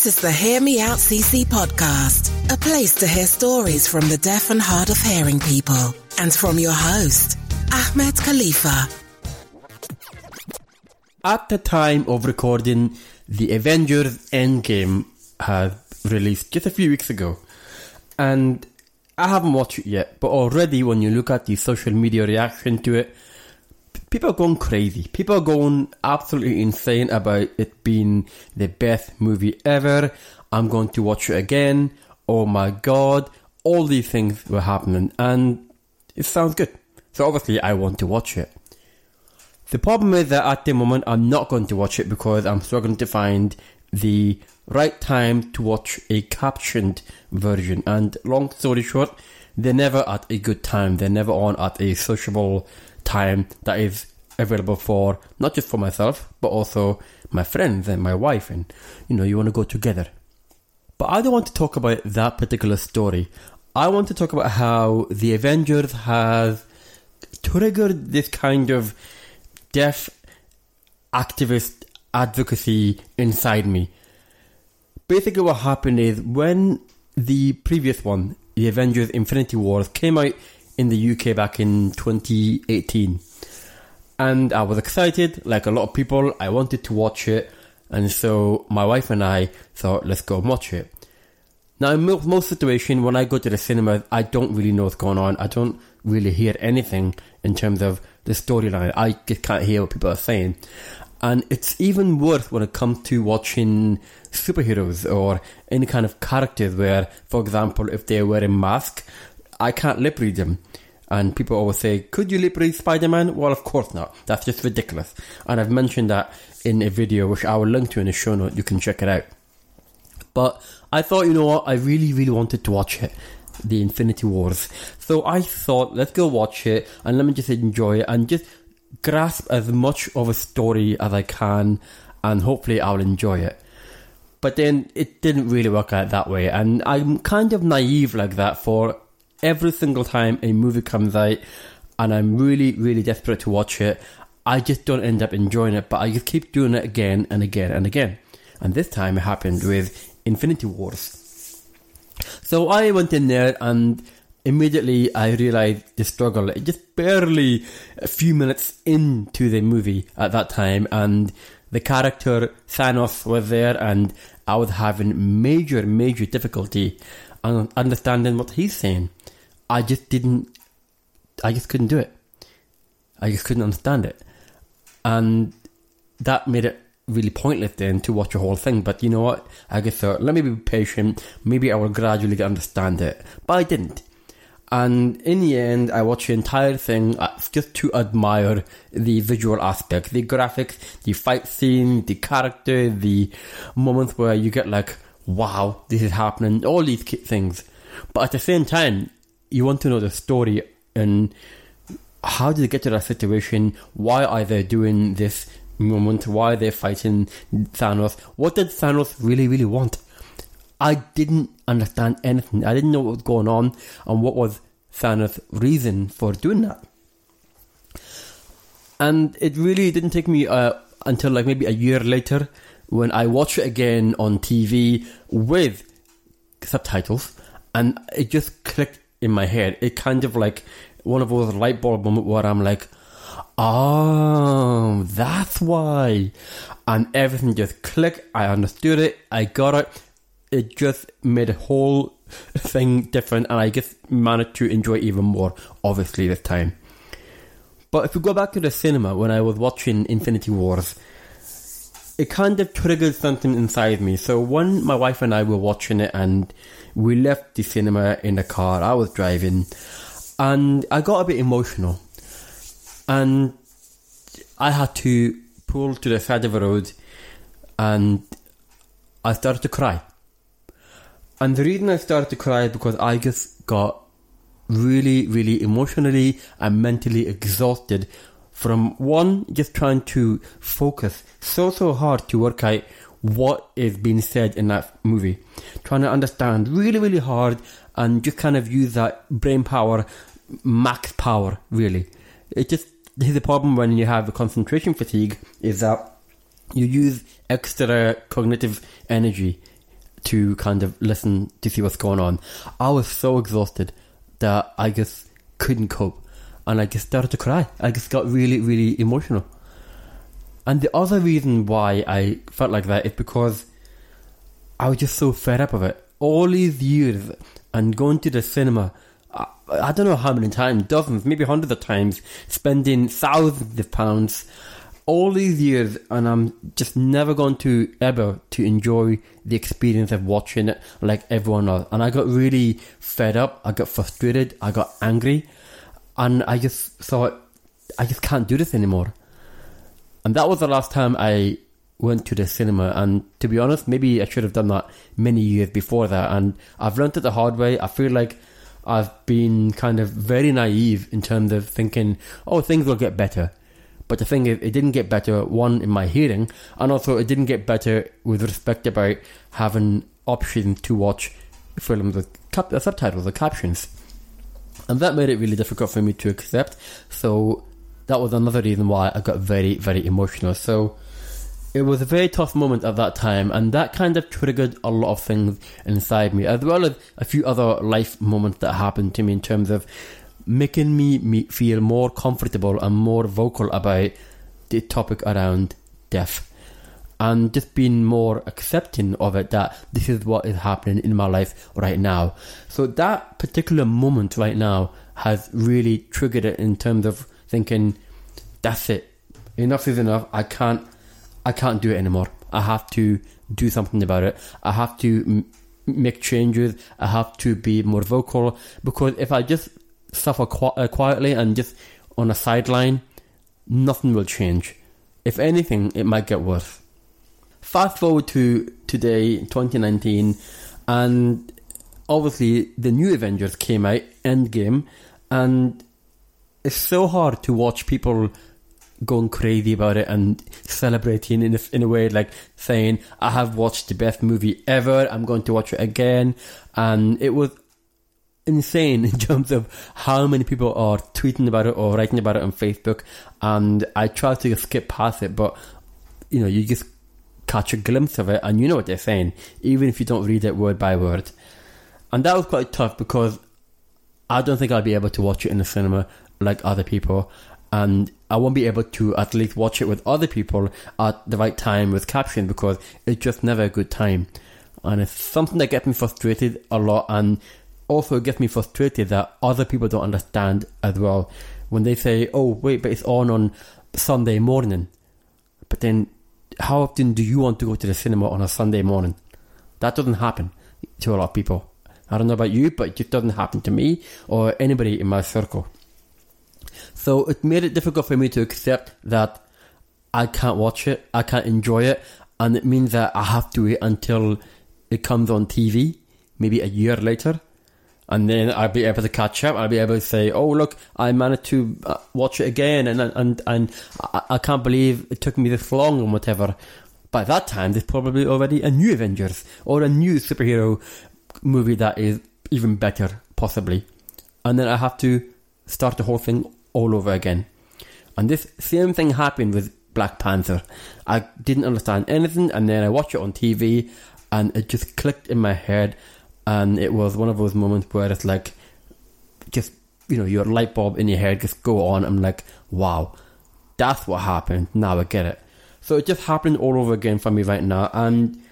This is the Hear Me Out CC podcast, a place to hear stories from the deaf and hard of hearing people, and from your host, Ahmed Khalifa. At the time of recording, the Avengers Endgame had released just a few weeks ago, and I haven't watched it yet, but already when you look at the social media reaction to it, people are going crazy. People are going absolutely insane about it being the best movie ever. I'm going to watch it again. Oh my god. All these things were happening and it sounds good. So obviously I want to watch it. The problem is that at the moment I'm not going to watch it because I'm struggling to find the right time to watch a captioned version. And long story short, they're never at a good time. They're never on at a sociable time that is available for not just for myself but also my friends and my wife and you know you want to go together. But i don't want to talk about that particular story. I want to talk about how the avengers has triggered this kind of deaf activist advocacy inside me. Basically what happened is when the previous one the avengers infinity wars came out in the UK back in 2018. And I was excited, like a lot of people. I wanted to watch it. And so my wife and I thought, let's go watch it. Now, in most, situations, when I go to the cinema, I don't really know what's going on. I don't really hear anything in terms of the storyline. I just can't hear what people are saying. And it's even worse when it comes to watching superheroes or any kind of characters where, for example, if they're wearing mask, I can't lip read them. And people always say, could you lip read Spider-Man? Well, of course not. That's just ridiculous. And I've mentioned that in a video, which I will link to in the show note. You can check it out. But I thought, you know what? I really, really wanted to watch it. The Infinity Wars. So I thought, let's go watch it and let me just enjoy it and just grasp as much of a story as I can and hopefully I'll enjoy it. But then it didn't really work out that way and I'm kind of naive like that for every single time a movie comes out and I'm really, really desperate to watch it, I just don't end up enjoying it, but I just keep doing it again and again and again. And this time it happened with Infinity Wars. So I went in there and immediately I realized the struggle. It just barely a few minutes into the movie at that time, and the character Thanos was there, and I was having major, major difficulty understanding what he's saying. I just didn't, I just couldn't do it. I just couldn't understand it. And that made it really pointless then to watch the whole thing. But you know what? I just thought, let me be patient. Maybe I will gradually understand it. But I didn't. And in the end, I watched the entire thing just to admire the visual aspect, the graphics, the fight scene, the character, the moments where you get like, wow, this is happening, all these things. But at the same time, you want to know the story and how did they get to that situation? Why are they doing this moment? Why are they fighting Thanos? What did Thanos really, really want? I didn't understand anything. I didn't know what was going on and what was Thanos' reason for doing that. And it really didn't take me uh, until like maybe a year later when I watched it again on TV with subtitles and it just clicked in my head. It kind of like one of those light bulb moments where I'm like, oh, that's why. And everything just clicked. I understood it. I got it. It just made the whole thing different, and I just managed to enjoy even more, obviously, this time. But if we go back to the cinema when I was watching Infinity Wars, it kind of triggered something inside me. So when my wife and I were watching it and we left the cinema in the car. I was driving, and I got a bit emotional, and I had to pull to the side of the road, and I started to cry. And the reason I started to cry is because I just got really, really emotionally and mentally exhausted from one, just trying to focus so, so hard to work out what is being said in that movie. Trying to understand really, really hard and just kind of use that brain power, max power, really. It just, is the problem when you have a concentration fatigue, is that you use extra cognitive energy to kind of listen to see what's going on. I was so exhausted that I just couldn't cope, and I just started to cry. I just got really, really emotional. And the other reason why I felt like that is because I was just so fed up of it. All these years and going to the cinema, I, I don't know how many times, dozens, maybe hundreds of times, spending thousands of pounds all these years, and I'm just never going to ever to enjoy the experience of watching it like everyone else. And I got really fed up. I got frustrated. I got angry, and I just thought, I just can't do this anymore. And that was the last time I went to the cinema. And to be honest, maybe I should have done that many years before that. And I've learned it the hard way. I feel like I've been kind of very naive in terms of thinking, oh, things will get better. But the thing is, it didn't get better, one, in my hearing, and also it didn't get better with respect about having options to watch films with cap- subtitles or captions. And that made it really difficult for me to accept. So that was another reason why I got very, very emotional. So it was a very tough moment at that time, and that kind of triggered a lot of things inside me, as well as a few other life moments that happened to me in terms of making me, feel more comfortable and more vocal about the topic around death and just being more accepting of it that this is what is happening in my life right now. So that particular moment right now has really triggered it in terms of thinking, that's it. Enough is enough. I can't I can't do it anymore. I have to do something about it. I have to m- make changes. I have to be more vocal because if I just suffer qu- uh, quietly and just on a sideline, nothing will change. If anything, it might get worse. Fast forward to today, 2019, and obviously the new Avengers came out, Endgame, and it's so hard to watch people going crazy about it and celebrating in a, in a way like saying, I have watched the best movie ever, I'm going to watch it again. And it was insane in terms of how many people are tweeting about it or writing about it on Facebook. And I try to skip past it, but you know, you just catch a glimpse of it and you know what they're saying, even if you don't read it word by word. And that was quite tough because I don't think I'll be able to watch it in the cinema like other people. And I won't be able to at least watch it with other people at the right time with caption because it's just never a good time. And it's something that gets me frustrated a lot and also gets me frustrated that other people don't understand as well when they say, "Oh, wait, but it's on on Sunday morning." But then, how often do you want to go to the cinema on a Sunday morning? That doesn't happen to a lot of people. I don't know about you, but it just doesn't happen to me or anybody in my circle. So it made it difficult for me to accept that I can't watch it, I can't enjoy it, and it means that I have to wait until it comes on TV, maybe a year later, and then I'll be able to catch up. I'll be able to say, "Oh, look, I managed to uh, watch it again," and and and I, I can't believe it took me this long and whatever. By that time, there's probably already a new Avengers or a new superhero movie that is even better, possibly, and then I have to start the whole thing all over again. And this same thing happened with Black Panther. I didn't understand anything, and then I watched it on TV, and it just clicked in my head. And it was one of those moments where it's like just you know your light bulb in your head just go on. I'm like wow that's what happened. Now i get it. So it just happened all over again for me right now. And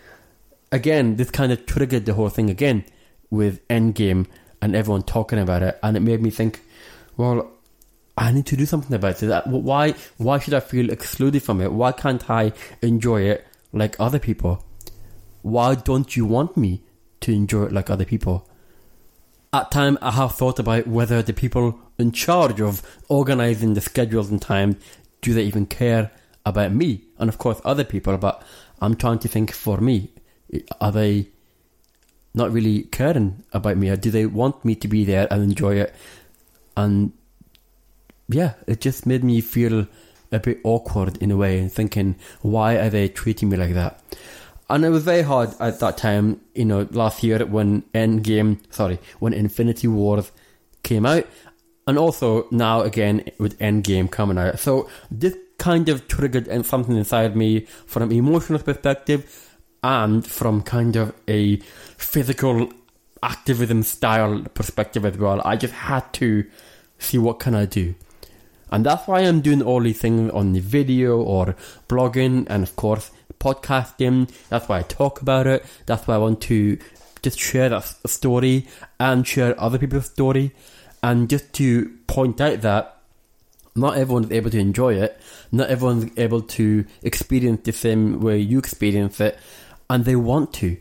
again this kind of triggered the whole thing again with endgame and everyone talking about it. And it made me think well I need to do something about it. Why? Why should I feel excluded from it? Why can't I enjoy it like other people? Why don't you want me to enjoy it like other people. At time, I have thought about whether the people in charge of organising the schedules and time do they even care about me and of course other people. But I'm trying to think for me, are they not really caring about me, or do they want me to be there and enjoy it? And yeah, it just made me feel a bit awkward in a way, and thinking, why are they treating me like that? And it was very hard at that time, you know, last year when Endgame, sorry, when Infinity Wars came out, and also now again with Endgame coming out. So this kind of triggered something inside me from an emotional perspective, and from kind of a physical activism style perspective as well. I just had to see what can I do. And that's why I'm doing all these things on the video or blogging and of course podcasting. That's why I talk about it. That's why I want to just share that story and share other people's story and just to point out that not everyone's able to enjoy it. Not everyone's able to experience the same way you experience it, and they want to.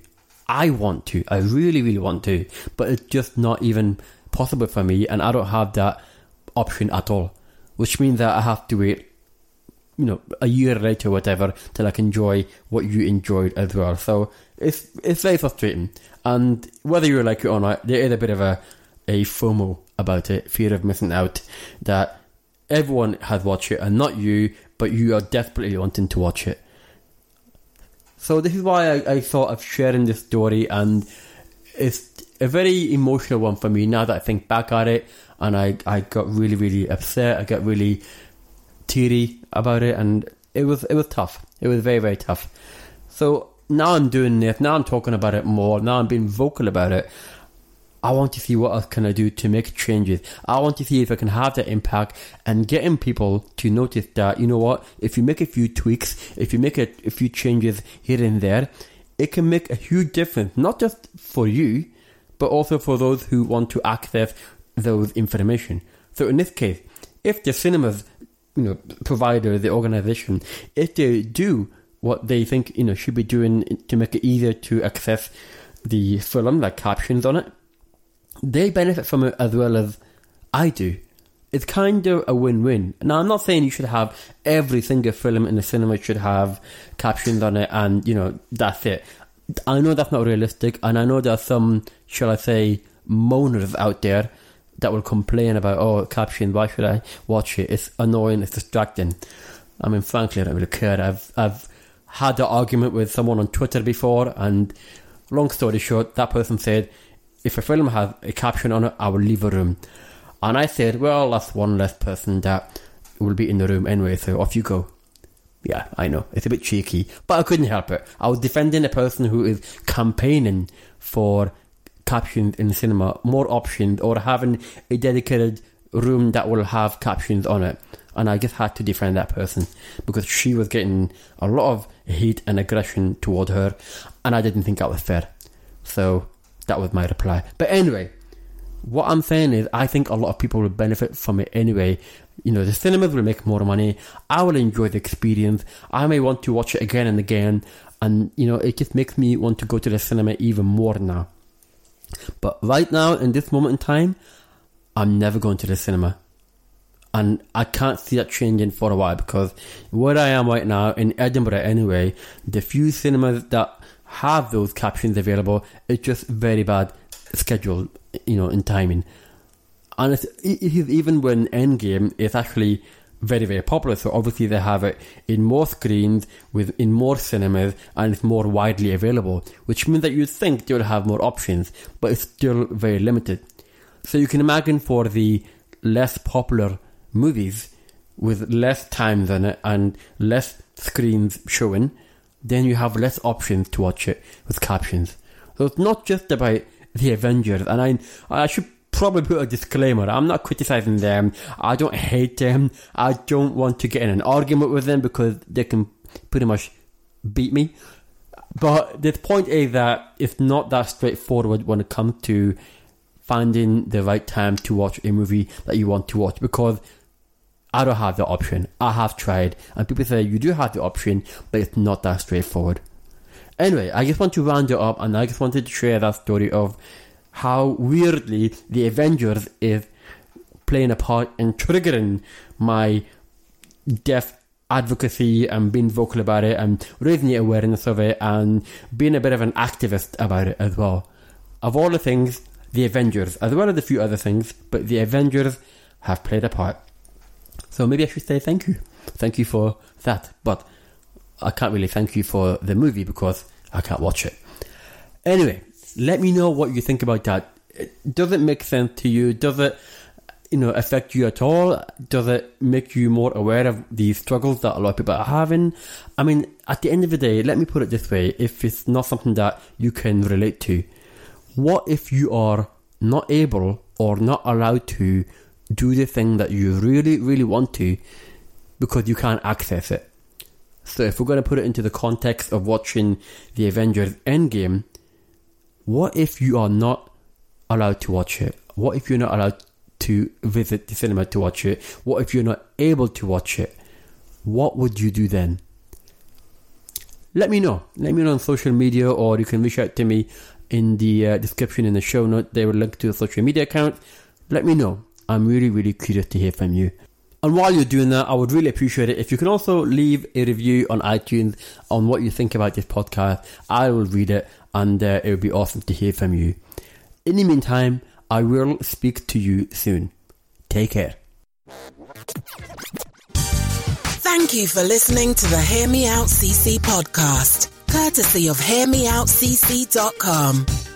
I want to. I really, really want to, but it's just not even possible for me, and I don't have that option at all. Which means that I have to wait, you know, a year later, or whatever, till I can enjoy what you enjoyed as well. So it's it's very frustrating, and whether you like it or not, there is a bit of a a FOMO about it, fear of missing out. That everyone has watched it, and not you, but you are desperately wanting to watch it. So this is why I, I thought of sharing this story, and it's a very emotional one for me now that I think back at it, and I, I got really really upset. I got really teary about it, and it was it was tough. It was very very tough. So now I'm doing this. Now I'm talking about it more. Now I'm being vocal about it. I want to see what else can I do to make changes. I want to see if I can have that impact and getting people to notice that, you know what, if you make a few tweaks, if you make a, a few changes here and there, it can make a huge difference, not just for you, but also for those who want to access those information. So in this case, if the cinemas, you know, provider, the organization, if they do what they think, you know, should be doing to make it easier to access the film, like captions on it, they benefit from it as well as I do. It's kind of a win-win. Now, I'm not saying you should have every single film in the cinema should have captions on it, and you know that's it. I know that's not realistic, and I know there are some, shall I say, moaners out there that will complain about, oh, captions. Why should I watch it? It's annoying. It's distracting. I mean, frankly, I don't really care. I've I've had that argument with someone on Twitter before, and long story short, that person said if a film has a caption on it, I will leave a room. And I said, well, that's one less person that will be in the room anyway, so off you go. Yeah, I know, it's a bit cheeky, but I couldn't help it. I was defending a person who is campaigning for captions in cinema, more options, or having a dedicated room that will have captions on it. And I just had to defend that person because she was getting a lot of hate and aggression toward her, and I didn't think that was fair. So that was my reply. But anyway, what I'm saying is, I think a lot of people will benefit from it anyway. You know, the cinemas will make more money. I will enjoy the experience. I may want to watch it again and again. And, you know, it just makes me want to go to the cinema even more now. But right now, in this moment in time, I'm never going to the cinema. And I can't see that changing for a while because where I am right now, in Edinburgh anyway, the few cinemas that have those captions available. It's just very bad schedule, you know, in timing. And it's, it even when Endgame is actually very, very popular. So obviously they have it in more screens, with in more cinemas, and it's more widely available, which means that you'd think they would have more options, but it's still very limited. So you can imagine for the less popular movies with less time in it and less screens showing, then you have less options to watch it with captions. So it's not just about the Avengers, and I I should probably put a disclaimer. I'm not criticizing them. I don't hate them. I don't want to get in an argument with them because they can pretty much beat me. But the point is that it's not that straightforward when it comes to finding the right time to watch a movie that you want to watch because I don't have the option. I have tried, and people say you do have the option, but it's not that straightforward. Anyway, I just want to round it up, and I just wanted to share that story of how weirdly the Avengers is playing a part in triggering my deaf advocacy and being vocal about it and raising the awareness of it and being a bit of an activist about it as well. Of all the things, the Avengers, as well as a few other things, but the Avengers have played a part. So maybe I should say thank you. Thank you for that. But I can't really thank you for the movie because I can't watch it. Anyway, let me know what you think about that. Does it make sense to you? Does it you know affect you at all? Does it make you more aware of the struggles that a lot of people are having? I mean, at the end of the day, let me put it this way: if it's not something that you can relate to, what if you are not able or not allowed to do the thing that you really, really want to because you can't access it? So, if we're going to put it into the context of watching the Avengers Endgame, what if you are not allowed to watch it? What if you're not allowed to visit the cinema to watch it? What if you're not able to watch it? What would you do then? Let me know. Let me know on social media, or you can reach out to me in the uh, description in the show note. They will link to a social media account. Let me know. I'm really, really curious to hear from you. And while you're doing that, I would really appreciate it if you can also leave a review on iTunes on what you think about this podcast. I will read it, and uh, it would be awesome to hear from you. In the meantime, I will speak to you soon. Take care. Thank you for listening to the Hear Me Out CC podcast, courtesy of HearMeOutCC.com.